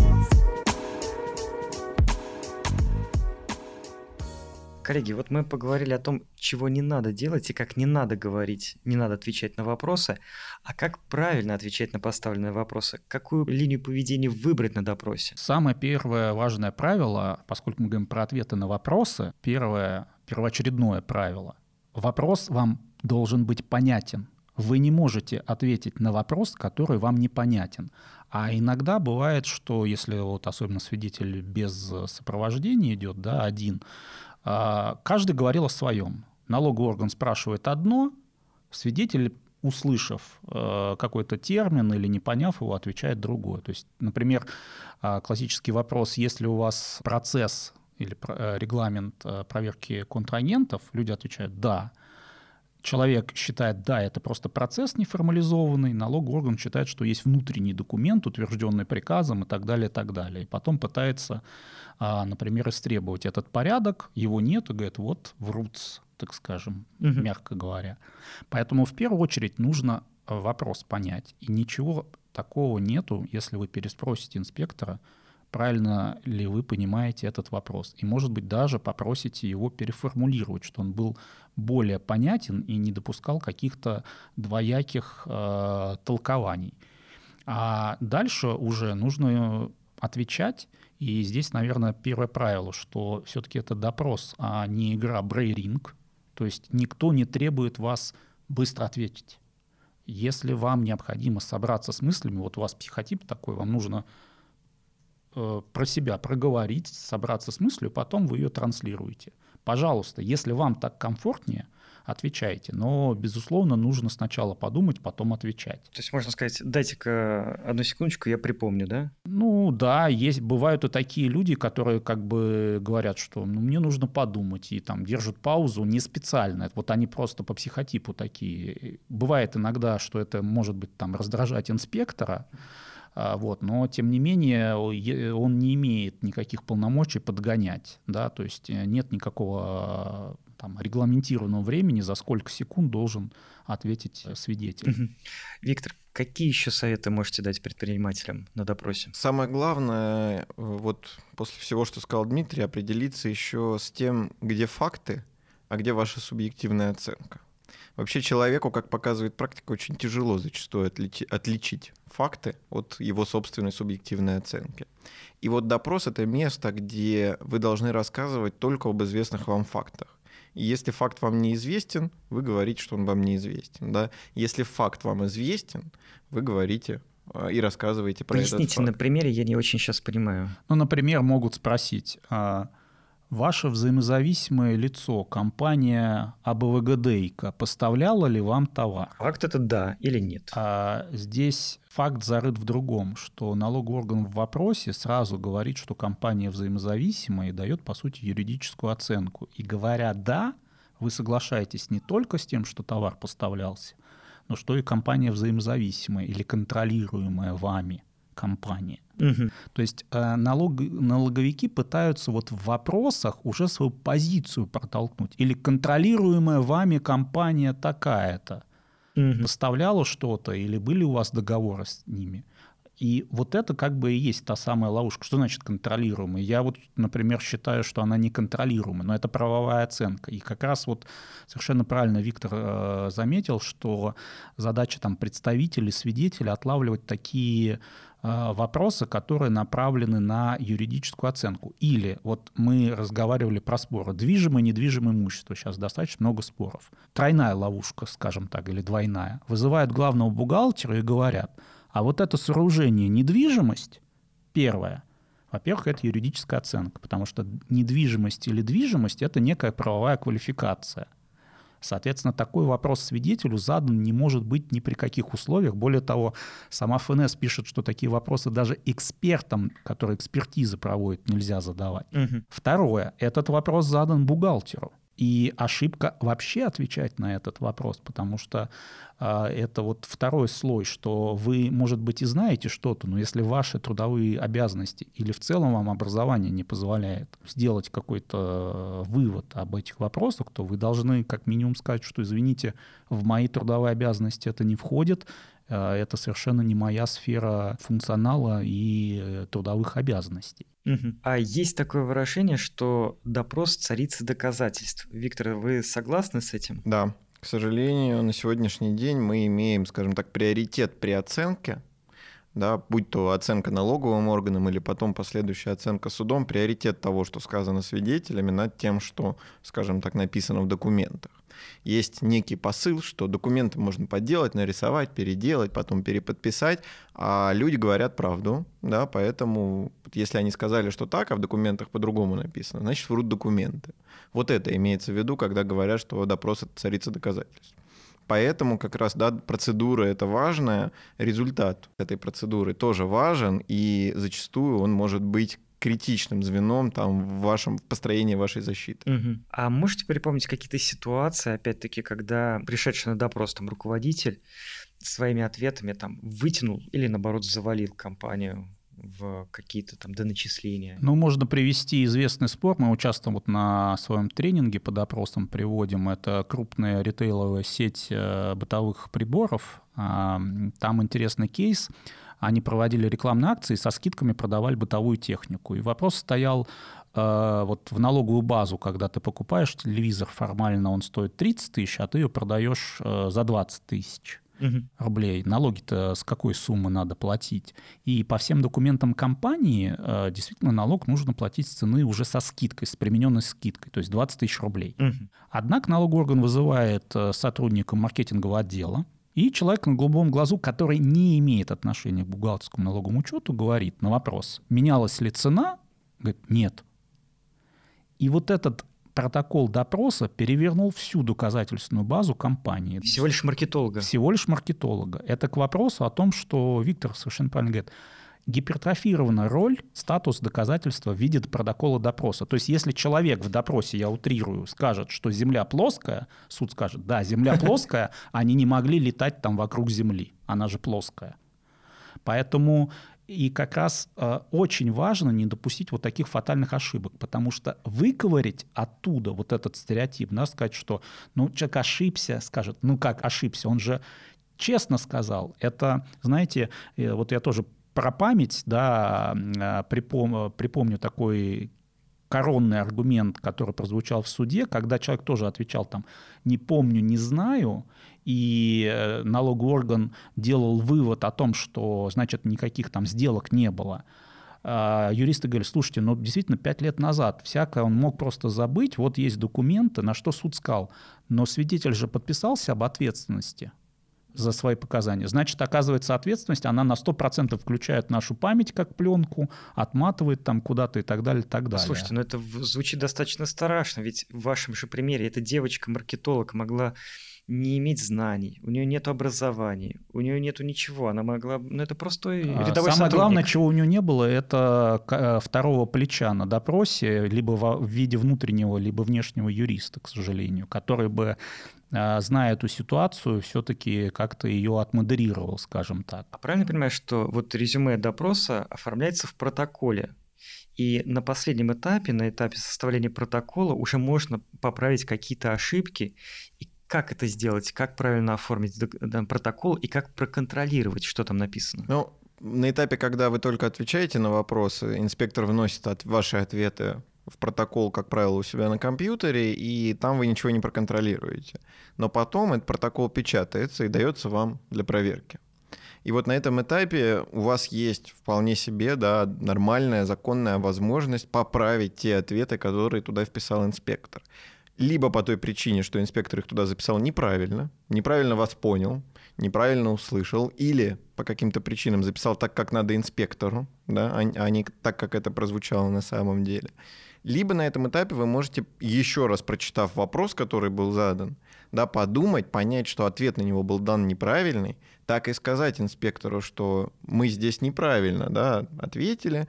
Speaker 2: Коллеги, вот мы поговорили о том, чего не надо делать и как не надо говорить, не надо отвечать на вопросы, а как правильно отвечать на поставленные вопросы, какую линию поведения выбрать на допросе.
Speaker 3: Самое первое важное правило, поскольку мы говорим про ответы на вопросы, первое, первоочередное правило. Вопрос вам должен быть понятен. Вы не можете ответить на вопрос, который вам непонятен. А иногда бывает, что если вот особенно свидетель без сопровождения идет, да, один, каждый говорил о своем. Налоговый орган спрашивает одно, свидетель, услышав э, какой-то термин или не поняв его, отвечает другое. То есть, например, а, классический вопрос, если у вас процесс или э, регламент э, проверки контрагентов, люди отвечают «да», человек считает, да, это просто процесс неформализованный, налоговый орган считает, что есть внутренний документ, утвержденный приказом и так далее, и так далее. И потом пытается, а, например, истребовать этот порядок, его нет, и говорит, вот врут, так скажем, угу. мягко говоря. Поэтому в первую очередь нужно э, вопрос понять. И ничего такого нету, если вы переспросите инспектора, правильно ли вы понимаете этот вопрос. И, может быть, даже попросите его переформулировать, что он был более понятен и не допускал каких-то двояких э, толкований. А дальше уже нужно отвечать. И здесь, наверное, первое правило, что все-таки это допрос, а не игра брейринг. То есть никто не требует вас быстро ответить. Если вам необходимо собраться с мыслями, вот у вас психотип такой, вам нужно Э, про себя проговорить, собраться с мыслью, потом вы ее транслируете. Пожалуйста, если вам так комфортнее, отвечайте. Но, безусловно, нужно сначала подумать, потом отвечать.
Speaker 2: То есть можно сказать, дайте-ка одну секундочку, я припомню, да?
Speaker 3: Ну да, есть, бывают и такие люди, которые как бы говорят, что ну, мне нужно подумать, и там держат паузу не специально. Вот они просто по психотипу такие. Бывает иногда, что это может быть там раздражать инспектора, вот, но, тем не менее, он не имеет никаких полномочий подгонять. Да? То есть э, нет никакого там, регламентированного времени, за сколько секунд должен ответить э, свидетель. Угу.
Speaker 2: Виктор, какие еще советы можете дать предпринимателям на допросе?
Speaker 4: Самое главное, э, вот после всего, что сказал Дмитрий, определиться еще с тем, где факты, а где ваша субъективная оценка. Вообще человеку, как показывает практика, очень тяжело зачастую отличить факты от его собственной субъективной оценки. И вот допрос — это место, где вы должны рассказывать только об известных вам фактах. И если факт вам неизвестен, вы говорите, что он вам неизвестен. Да? Если факт вам известен, вы говорите э, и рассказываете про
Speaker 2: Поясните
Speaker 4: этот факт.
Speaker 2: на примере, я не очень сейчас понимаю.
Speaker 3: Ну, например, могут спросить, а, ваше взаимозависимое лицо, компания АБВГДейка, поставляла ли вам товар?
Speaker 2: Факт это да или нет?
Speaker 3: А здесь факт зарыт в другом, что налоговый орган в вопросе сразу говорит, что компания взаимозависимая и дает, по сути, юридическую оценку. И говоря «да», вы соглашаетесь не только с тем, что товар поставлялся, но что и компания взаимозависимая или контролируемая вами компания.
Speaker 2: Мгм.
Speaker 3: То есть э, налог, налоговики пытаются вот в вопросах уже свою позицию протолкнуть. Или контролируемая вами компания такая-то
Speaker 2: Мгм.
Speaker 3: поставляла что-то, или были у вас договоры с ними. И вот это как бы и есть та самая ловушка. Что значит контролируемая? Я вот, например, считаю, что она не контролируемая, но это правовая оценка. И как раз вот совершенно правильно Виктор э, заметил, что задача там представителей, свидетелей отлавливать такие вопросы, которые направлены на юридическую оценку. Или вот мы разговаривали про споры. Движимое, недвижимое имущество. Сейчас достаточно много споров. Тройная ловушка, скажем так, или двойная. Вызывают главного бухгалтера и говорят, а вот это сооружение недвижимость, первое, во-первых, это юридическая оценка, потому что недвижимость или движимость – это некая правовая квалификация. Соответственно, такой вопрос свидетелю задан не может быть ни при каких условиях. Более того, сама ФНС пишет, что такие вопросы даже экспертам, которые экспертизы проводят, нельзя задавать.
Speaker 2: Мгм.
Speaker 3: Второе. Этот вопрос задан бухгалтеру. И ошибка вообще отвечать на этот вопрос, потому что а, это вот второй слой, что вы, может быть, и знаете что-то, но если ваши трудовые обязанности или в целом вам образование не позволяет сделать какой-то э, вывод об этих вопросах, то вы должны как минимум сказать, что, извините, в мои трудовые обязанности это не входит, э, это совершенно не моя сфера функционала и э, трудовых обязанностей.
Speaker 2: Мгм. А есть такое выражение, что допрос царица доказательств. Виктор, вы согласны с этим?
Speaker 4: Да, к сожалению, на сегодняшний день мы имеем, скажем так, приоритет при оценке, да, будь то оценка налоговым органом или потом последующая оценка судом, приоритет того, что сказано свидетелями, над тем, что, скажем так, написано в документах. Есть некий посыл, что документы можно подделать, нарисовать, переделать, потом переподписать, а люди говорят правду, да, поэтому если они сказали, что так, а в документах по-другому написано, значит, врут документы. Вот это имеется в виду, когда говорят, что допрос — это царица доказательств. Поэтому как раз да, процедура это важная, результат этой процедуры тоже важен, и зачастую он может быть критичным звеном там, в вашем в построении вашей защиты.
Speaker 2: Мгм. А можете припомнить какие-то ситуации, опять-таки, когда пришедший на допрос там руководитель своими ответами там вытянул или наоборот завалил компанию в какие-то там доначисления?
Speaker 3: Ну, можно привести известный спор. Мы участвуем вот на своем тренинге по допросам приводим. Это крупная ритейловая сеть э, бытовых приборов. Там интересный кейс. Они проводили рекламные акции, со скидками продавали бытовую технику. И вопрос стоял э, вот в налоговую базу, когда ты покупаешь телевизор, формально он стоит 30 тысяч, а ты ее продаешь э, за 20 тысяч
Speaker 2: Мгм.
Speaker 3: рублей. Налоги-то с какой суммы надо платить? И по всем документам компании э, действительно налог нужно платить с цены уже со скидкой, с примененной скидкой, то есть 20 тысяч рублей.
Speaker 2: Мгм.
Speaker 3: Однако налоговый орган вызывает э, сотрудника маркетингового отдела, и человек на голубом глазу, который не имеет отношения к бухгалтерскому налоговому учету, говорит на вопрос, менялась ли цена? Говорит, нет. И вот этот протокол допроса перевернул всю доказательственную базу компании.
Speaker 2: Всего лишь маркетолога.
Speaker 3: Всего лишь маркетолога. Это к вопросу о том, что Виктор совершенно правильно говорит. Гипертрофирована роль, статус доказательства в виде протокола допроса. То есть если человек в допросе, я утрирую, скажет, что Земля плоская, суд скажет, да, Земля плоская, они не могли летать там вокруг Земли, она же плоская. Поэтому и как раз э, очень важно не допустить вот таких фатальных ошибок, потому что выковырить оттуда вот этот стереотип, да, сказать, что ну, человек ошибся, скажет, ну как ошибся, он же честно сказал. Это, знаете, э, вот я тоже про память, да, э, припом- припомню такой коронный аргумент, который прозвучал в суде, когда человек тоже отвечал там «не помню, не знаю», и э, налоговый орган делал вывод о том, что, значит, никаких там сделок не было. А юристы говорят, слушайте, ну действительно, пять лет назад всякое он мог просто забыть, вот есть документы, на что суд сказал, но свидетель же подписался об ответственности за свои показания. Значит, оказывается, ответственность, она на 100% включает нашу память как пленку, отматывает там куда-то и так далее, и так далее.
Speaker 2: Слушайте, ну это звучит достаточно страшно, ведь в вашем же примере эта девочка-маркетолог могла не иметь знаний, у нее нет образования, у нее нету ничего, она могла, ну это простой а, рядовой
Speaker 3: Самое сотрудник. главное, чего у нее не было, это э, второго плеча на допросе, либо в виде внутреннего, либо внешнего юриста, к сожалению, который бы зная эту ситуацию, все-таки как-то ее отмодерировал, скажем так.
Speaker 2: А правильно понимаешь, что вот резюме допроса оформляется в протоколе, и на последнем этапе, на этапе составления протокола, уже можно поправить какие-то ошибки, и как это сделать, как правильно оформить протокол и как проконтролировать, что там написано?
Speaker 4: Ну, на этапе, когда вы только отвечаете на вопросы, инспектор вносит от ваши ответы в протокол, как правило, у себя на компьютере, и там вы ничего не проконтролируете. Но потом этот протокол печатается и дается вам для проверки. И вот на этом этапе у вас есть вполне себе да, нормальная законная возможность поправить те ответы, которые туда вписал инспектор либо по той причине, что инспектор их туда записал неправильно, неправильно вас понял, неправильно услышал, или по каким-то причинам записал так, как надо инспектору, да, а, а не так, как это прозвучало на самом деле. Либо на этом этапе вы можете, еще раз прочитав вопрос, который был задан, да, подумать, понять, что ответ на него был дан неправильный, так и сказать инспектору, что мы здесь неправильно да, ответили,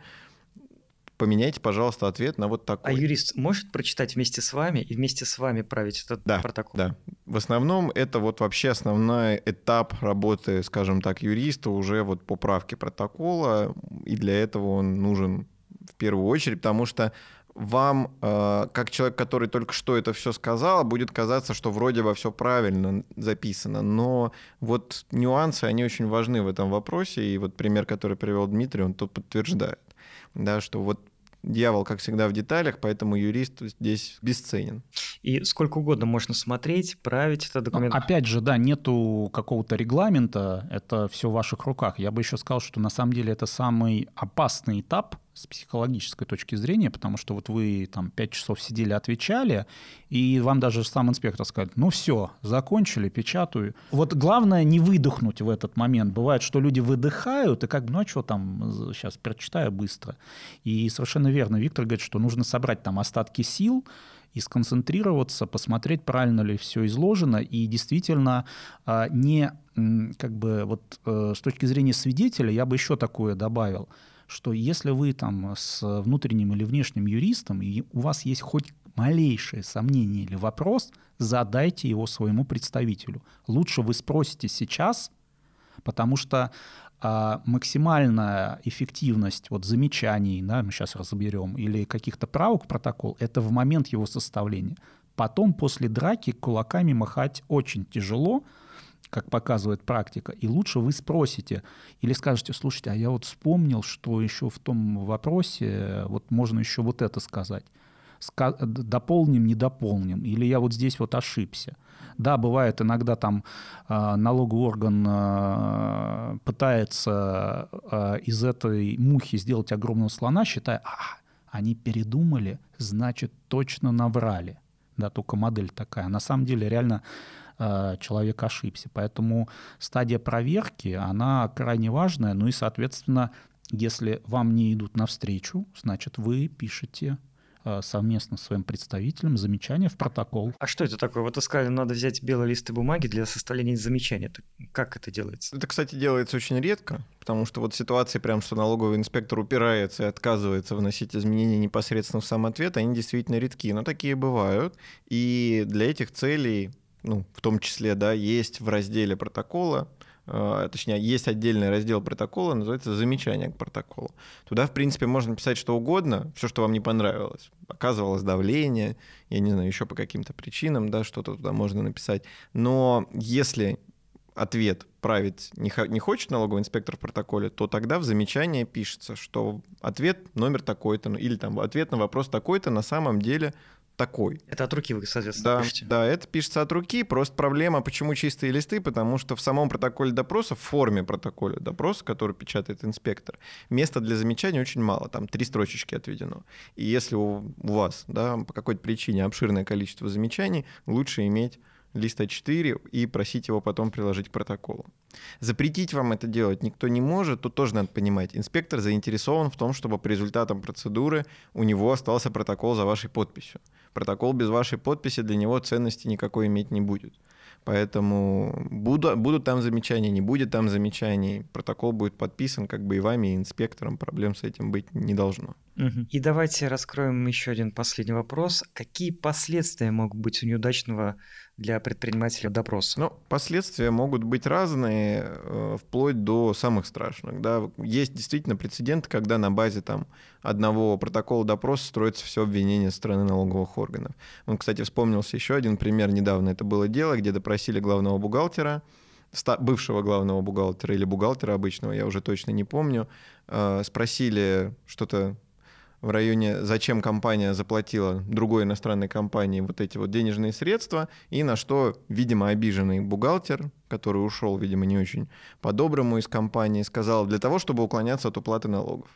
Speaker 4: поменяйте, пожалуйста, ответ на вот такой.
Speaker 2: А юрист может прочитать вместе с вами и вместе с вами править этот
Speaker 4: да,
Speaker 2: протокол?
Speaker 4: Да. В основном это вот вообще основной этап работы, скажем так, юриста уже вот по правке протокола, и для этого он нужен в первую очередь, потому что вам, э, как человек, который только что это все сказал, будет казаться, что вроде бы все правильно записано, но вот нюансы, они очень важны в этом вопросе, и вот пример, который привел Дмитрий, он тут подтверждает да, что вот дьявол, как всегда, в деталях, поэтому юрист здесь бесценен.
Speaker 2: И сколько угодно можно смотреть, править этот документ.
Speaker 3: Но, опять же, да, нету какого-то регламента, это все в ваших руках. Я бы еще сказал, что на самом деле это самый опасный этап с психологической точки зрения, потому что вот вы там 5 часов сидели, отвечали, и вам даже сам инспектор скажет, ну все, закончили, печатаю. Вот главное не выдохнуть в этот момент. Бывает, что люди выдыхают, и как бы, ну а что там, сейчас прочитаю быстро. И совершенно верно, Виктор говорит, что нужно собрать там остатки сил, и сконцентрироваться, посмотреть, правильно ли все изложено, и действительно а, не как бы вот э, с точки зрения свидетеля я бы еще такое добавил – что если вы там с внутренним или внешним юристом, и у вас есть хоть малейшее сомнение или вопрос, задайте его своему представителю. Лучше вы спросите сейчас, потому что а, максимальная эффективность вот замечаний, да, мы сейчас разберем, или каких-то правок в протокол, это в момент его составления. Потом после драки кулаками махать очень тяжело, как показывает практика, и лучше вы спросите или скажете, слушайте, а я вот вспомнил, что еще в том вопросе вот можно еще вот это сказать. Ска- дополним, не дополним, или я вот здесь вот ошибся. Да, бывает иногда там э, налоговый орган э, пытается э, из этой мухи сделать огромного слона, считая, а, они передумали, значит, точно наврали. Да, только модель такая. А на самом деле реально человек ошибся. Поэтому стадия проверки, она крайне важная. Ну и, соответственно, если вам не идут навстречу, значит, вы пишете э, совместно с своим представителем замечания в протокол.
Speaker 2: А что это такое? Вот вы сказали, надо взять белые листы бумаги для составления замечания. Как это делается?
Speaker 4: Это, кстати, делается очень редко, потому что вот ситуации прям, что налоговый инспектор упирается и отказывается вносить изменения непосредственно в сам ответ, они действительно редки, но такие бывают. И для этих целей ну, в том числе, да, есть в разделе протокола, э, точнее, есть отдельный раздел протокола, называется «Замечание к протоколу». Туда, в принципе, можно писать что угодно, все, что вам не понравилось. Оказывалось давление, я не знаю, еще по каким-то причинам, да, что-то туда можно написать. Но если ответ править не, не хочет налоговый инспектор в протоколе, то тогда в замечании пишется, что ответ номер такой-то, ну, или там ответ на вопрос такой-то на самом деле такой.
Speaker 2: Это от руки вы, соответственно,
Speaker 4: да,
Speaker 2: пишете?
Speaker 4: Да, это пишется от руки. Просто проблема, почему чистые листы, потому что в самом протоколе допроса, в форме протоколя допроса, который печатает инспектор, места для замечаний очень мало, там три строчечки отведено. И если у, вас да, по какой-то причине обширное количество замечаний, лучше иметь лист А4 и просить его потом приложить к протоколу. Запретить вам это делать никто не может, тут тоже надо понимать. Инспектор заинтересован в том, чтобы по результатам процедуры у него остался протокол за вашей подписью. Протокол без вашей подписи для него ценности никакой иметь не будет. Поэтому буду, будут там замечания, не будет там замечаний. Протокол будет подписан как бы и вами, и инспектором. Проблем с этим быть не должно.
Speaker 2: И давайте раскроем еще один последний вопрос. Какие последствия могут быть у неудачного для предпринимателя допроса?
Speaker 4: Ну, последствия могут быть разные, э, вплоть до самых страшных. Да. Есть действительно прецеденты, когда на базе там, одного протокола допроса строится все обвинение со стороны налоговых органов. Он, кстати, вспомнился еще один пример недавно. Это было дело, где допросили главного бухгалтера, бывшего главного бухгалтера или бухгалтера обычного, я уже точно не помню, э, спросили что-то в районе, зачем компания заплатила другой иностранной компании вот эти вот денежные средства, и на что, видимо, обиженный бухгалтер, который ушел, видимо, не очень по-доброму из компании, сказал, для того, чтобы уклоняться от уплаты налогов.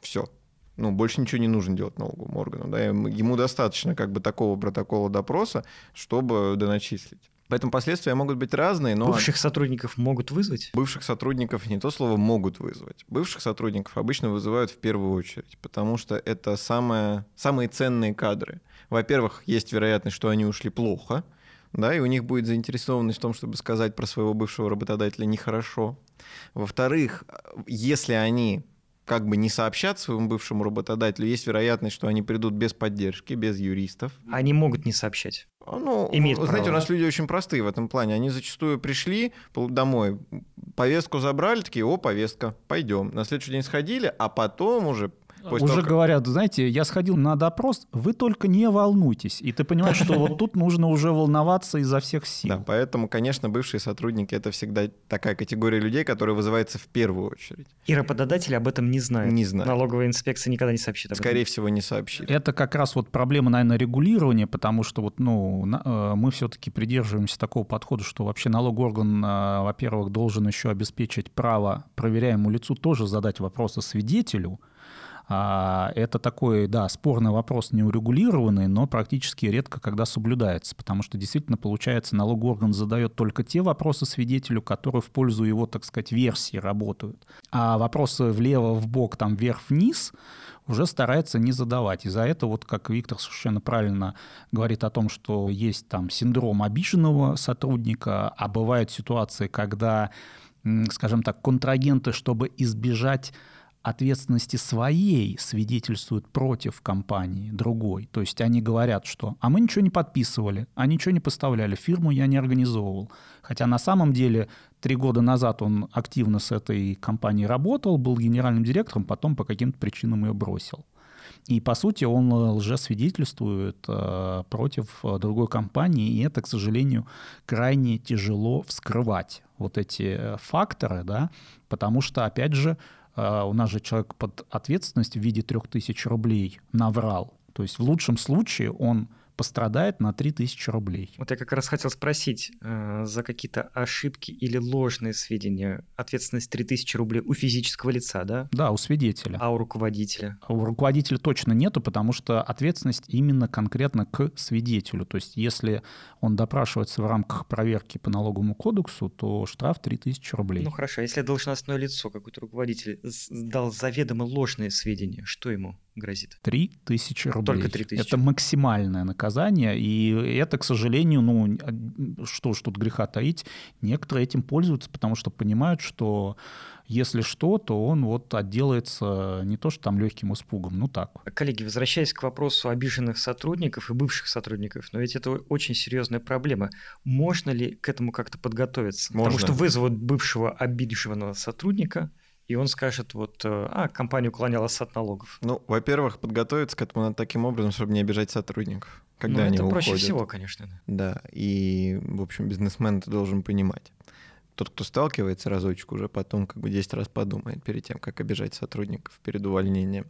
Speaker 4: Все. Ну, больше ничего не нужно делать налоговому органу. Да? Ему достаточно как бы такого протокола допроса, чтобы доначислить. Поэтому последствия могут быть разные, но...
Speaker 2: Бывших сотрудников могут вызвать?
Speaker 4: Бывших сотрудников не то слово могут вызвать. Бывших сотрудников обычно вызывают в первую очередь, потому что это самое, самые ценные кадры. Во-первых, есть вероятность, что они ушли плохо, да, и у них будет заинтересованность в том, чтобы сказать про своего бывшего работодателя нехорошо. Во-вторых, если они как бы не сообщат своему бывшему работодателю, есть вероятность, что они придут без поддержки, без юристов.
Speaker 2: Они могут не сообщать.
Speaker 4: Ну, Имеет знаете, право. у нас люди очень простые в этом плане. Они зачастую пришли домой, повестку забрали, такие, о, повестка, пойдем. На следующий день сходили, а потом уже
Speaker 3: После уже того, говорят, знаете, я сходил на допрос, вы только не волнуйтесь. И ты понимаешь, что вот тут нужно уже волноваться изо всех сил.
Speaker 4: Да, поэтому, конечно, бывшие сотрудники — это всегда такая категория людей, которая вызывается в первую очередь.
Speaker 2: И работодатели об этом не знают.
Speaker 4: Не знают.
Speaker 2: Налоговая инспекция никогда не сообщит об
Speaker 4: этом. Скорее всего, не сообщит.
Speaker 3: Это как раз вот проблема, наверное, регулирования, потому что вот, ну, э, мы все-таки придерживаемся такого подхода, что вообще налоговый орган, э, во-первых, должен еще обеспечить право проверяемому лицу тоже задать вопросы свидетелю, это такой, да, спорный вопрос, неурегулированный, но практически редко когда соблюдается, потому что действительно, получается, налоговый орган задает только те вопросы свидетелю, которые в пользу его, так сказать, версии работают. А вопросы влево, вбок, там, вверх-вниз уже старается не задавать. И за это, вот как Виктор совершенно правильно говорит о том, что есть там синдром обиженного сотрудника, а бывают ситуации, когда, скажем так, контрагенты, чтобы избежать ответственности своей свидетельствуют против компании другой. То есть они говорят, что «а мы ничего не подписывали, а ничего не поставляли, фирму я не организовывал». Хотя на самом деле три года назад он активно с этой компанией работал, был генеральным директором, потом по каким-то причинам ее бросил. И, по сути, он лжесвидетельствует э, против э, другой компании, и это, к сожалению, крайне тяжело вскрывать, вот эти э, факторы, да, потому что, опять же, у нас же человек под ответственностью в виде 3000 рублей наврал. То есть в лучшем случае он пострадает на 3000 рублей.
Speaker 2: Вот я как раз хотел спросить, э, за какие-то ошибки или ложные сведения ответственность 3000 рублей у физического лица, да?
Speaker 3: Да, у свидетеля.
Speaker 2: А у руководителя?
Speaker 3: У руководителя точно нету, потому что ответственность именно конкретно к свидетелю. То есть если он допрашивается в рамках проверки по налоговому кодексу, то штраф 3000 рублей.
Speaker 2: Ну хорошо, а если должностное лицо, какой-то руководитель, дал заведомо ложные сведения, что ему? Грозит?
Speaker 3: Три тысячи рублей.
Speaker 2: Только три тысячи.
Speaker 3: Это максимальное наказание, и это, к сожалению, ну, что ж тут греха таить, некоторые этим пользуются, потому что понимают, что если что, то он вот отделается не то, что там легким испугом, ну так.
Speaker 2: Коллеги, возвращаясь к вопросу обиженных сотрудников и бывших сотрудников, но ведь это очень серьезная проблема. Можно ли к этому как-то подготовиться?
Speaker 4: Можно.
Speaker 2: Потому что вызовут бывшего обиженного сотрудника, и он скажет, вот, э, а, компания уклонялась от налогов.
Speaker 4: Ну, во-первых, подготовиться к этому надо таким образом, чтобы не обижать сотрудников, когда ну, они
Speaker 2: это
Speaker 4: уходят.
Speaker 2: проще всего, конечно.
Speaker 4: Да, и, в общем, бизнесмен это должен понимать. Тот, кто сталкивается разочек, уже потом как бы 10 раз подумает перед тем, как обижать сотрудников перед увольнением.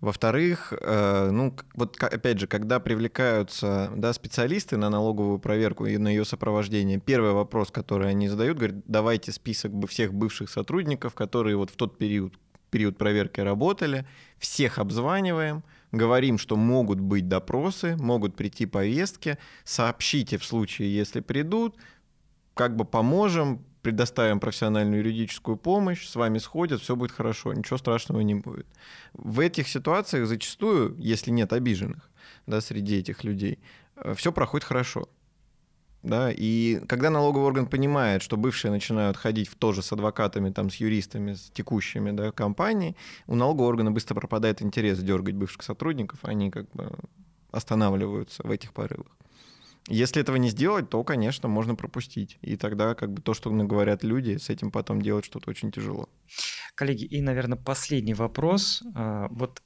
Speaker 4: Во-вторых, э, ну, вот опять же, когда привлекаются да, специалисты на налоговую проверку и на ее сопровождение, первый вопрос, который они задают, говорят, давайте список всех бывших сотрудников, которые вот в тот период, период проверки работали, всех обзваниваем, говорим, что могут быть допросы, могут прийти повестки, сообщите в случае, если придут, как бы поможем, предоставим профессиональную юридическую помощь, с вами сходят, все будет хорошо, ничего страшного не будет. В этих ситуациях зачастую, если нет обиженных да, среди этих людей, э, все проходит хорошо. Да, и когда налоговый орган понимает, что бывшие начинают ходить в тоже с адвокатами, там, с юристами, с текущими да, компаний, у налогового органа быстро пропадает интерес дергать бывших сотрудников, они как бы останавливаются в этих порывах. Если этого не сделать, то, конечно, можно пропустить. И тогда как бы то, что говорят люди, с этим потом делать что-то очень тяжело.
Speaker 2: Коллеги, и, наверное, последний вопрос. А, вот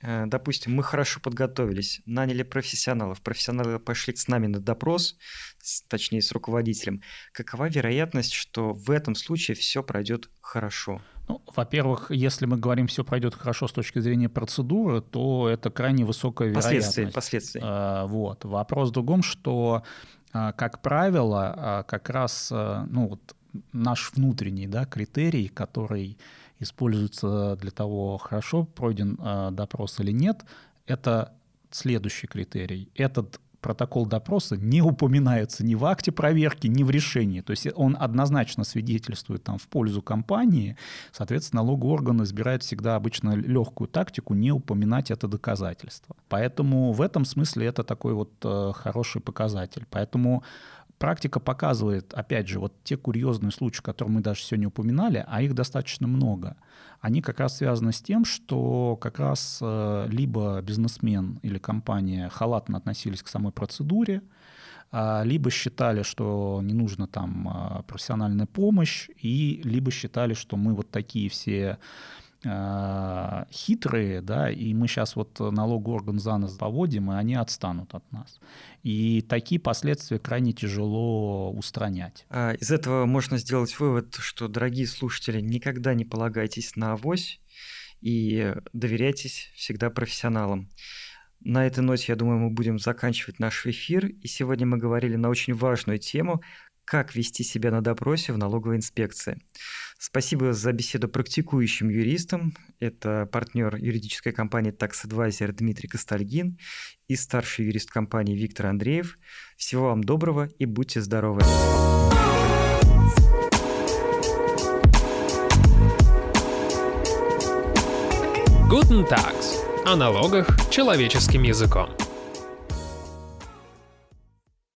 Speaker 2: Э, допустим, мы хорошо подготовились, наняли профессионалов, профессионалы пошли с нами на допрос, с, точнее с руководителем. Какова вероятность, что в этом случае все пройдет хорошо?
Speaker 3: Ну, во-первых, если мы говорим, все пройдет хорошо с точки зрения процедуры, то это крайне высокая
Speaker 2: последствия,
Speaker 3: вероятность.
Speaker 2: Последствия.
Speaker 3: А, вот. Вопрос в другом, что, а, как правило, а, как раз ну, вот наш внутренний да, критерий, который используется для того, хорошо пройден допрос или нет, это следующий критерий. Этот протокол допроса не упоминается ни в акте проверки, ни в решении. То есть он однозначно свидетельствует там, в пользу компании. Соответственно, налоговый орган избирает всегда обычно легкую тактику не упоминать это доказательство. Поэтому в этом смысле это такой вот э, хороший показатель. Поэтому практика показывает, опять же, вот те курьезные случаи, которые мы даже сегодня упоминали, а их достаточно много, они как раз связаны с тем, что как раз э, либо бизнесмен или компания халатно относились к самой процедуре, а, либо считали, что не нужна там а, профессиональная помощь, и либо считали, что мы вот такие все Э, хитрые, да, и мы сейчас вот налоговый орган за нас поводим, и они отстанут от нас. И такие последствия крайне тяжело устранять.
Speaker 2: А, из этого можно сделать вывод, что, дорогие слушатели, никогда не полагайтесь на авось и доверяйтесь всегда профессионалам. На этой ноте, я думаю, мы будем заканчивать наш эфир. И сегодня мы говорили на очень важную тему, как вести себя на допросе в налоговой инспекции. Спасибо за беседу практикующим юристам. Это партнер юридической компании Tax Advisor Дмитрий Костальгин и старший юрист компании Виктор Андреев. Всего вам доброго и будьте здоровы.
Speaker 1: Guten Tags. О налогах человеческим языком.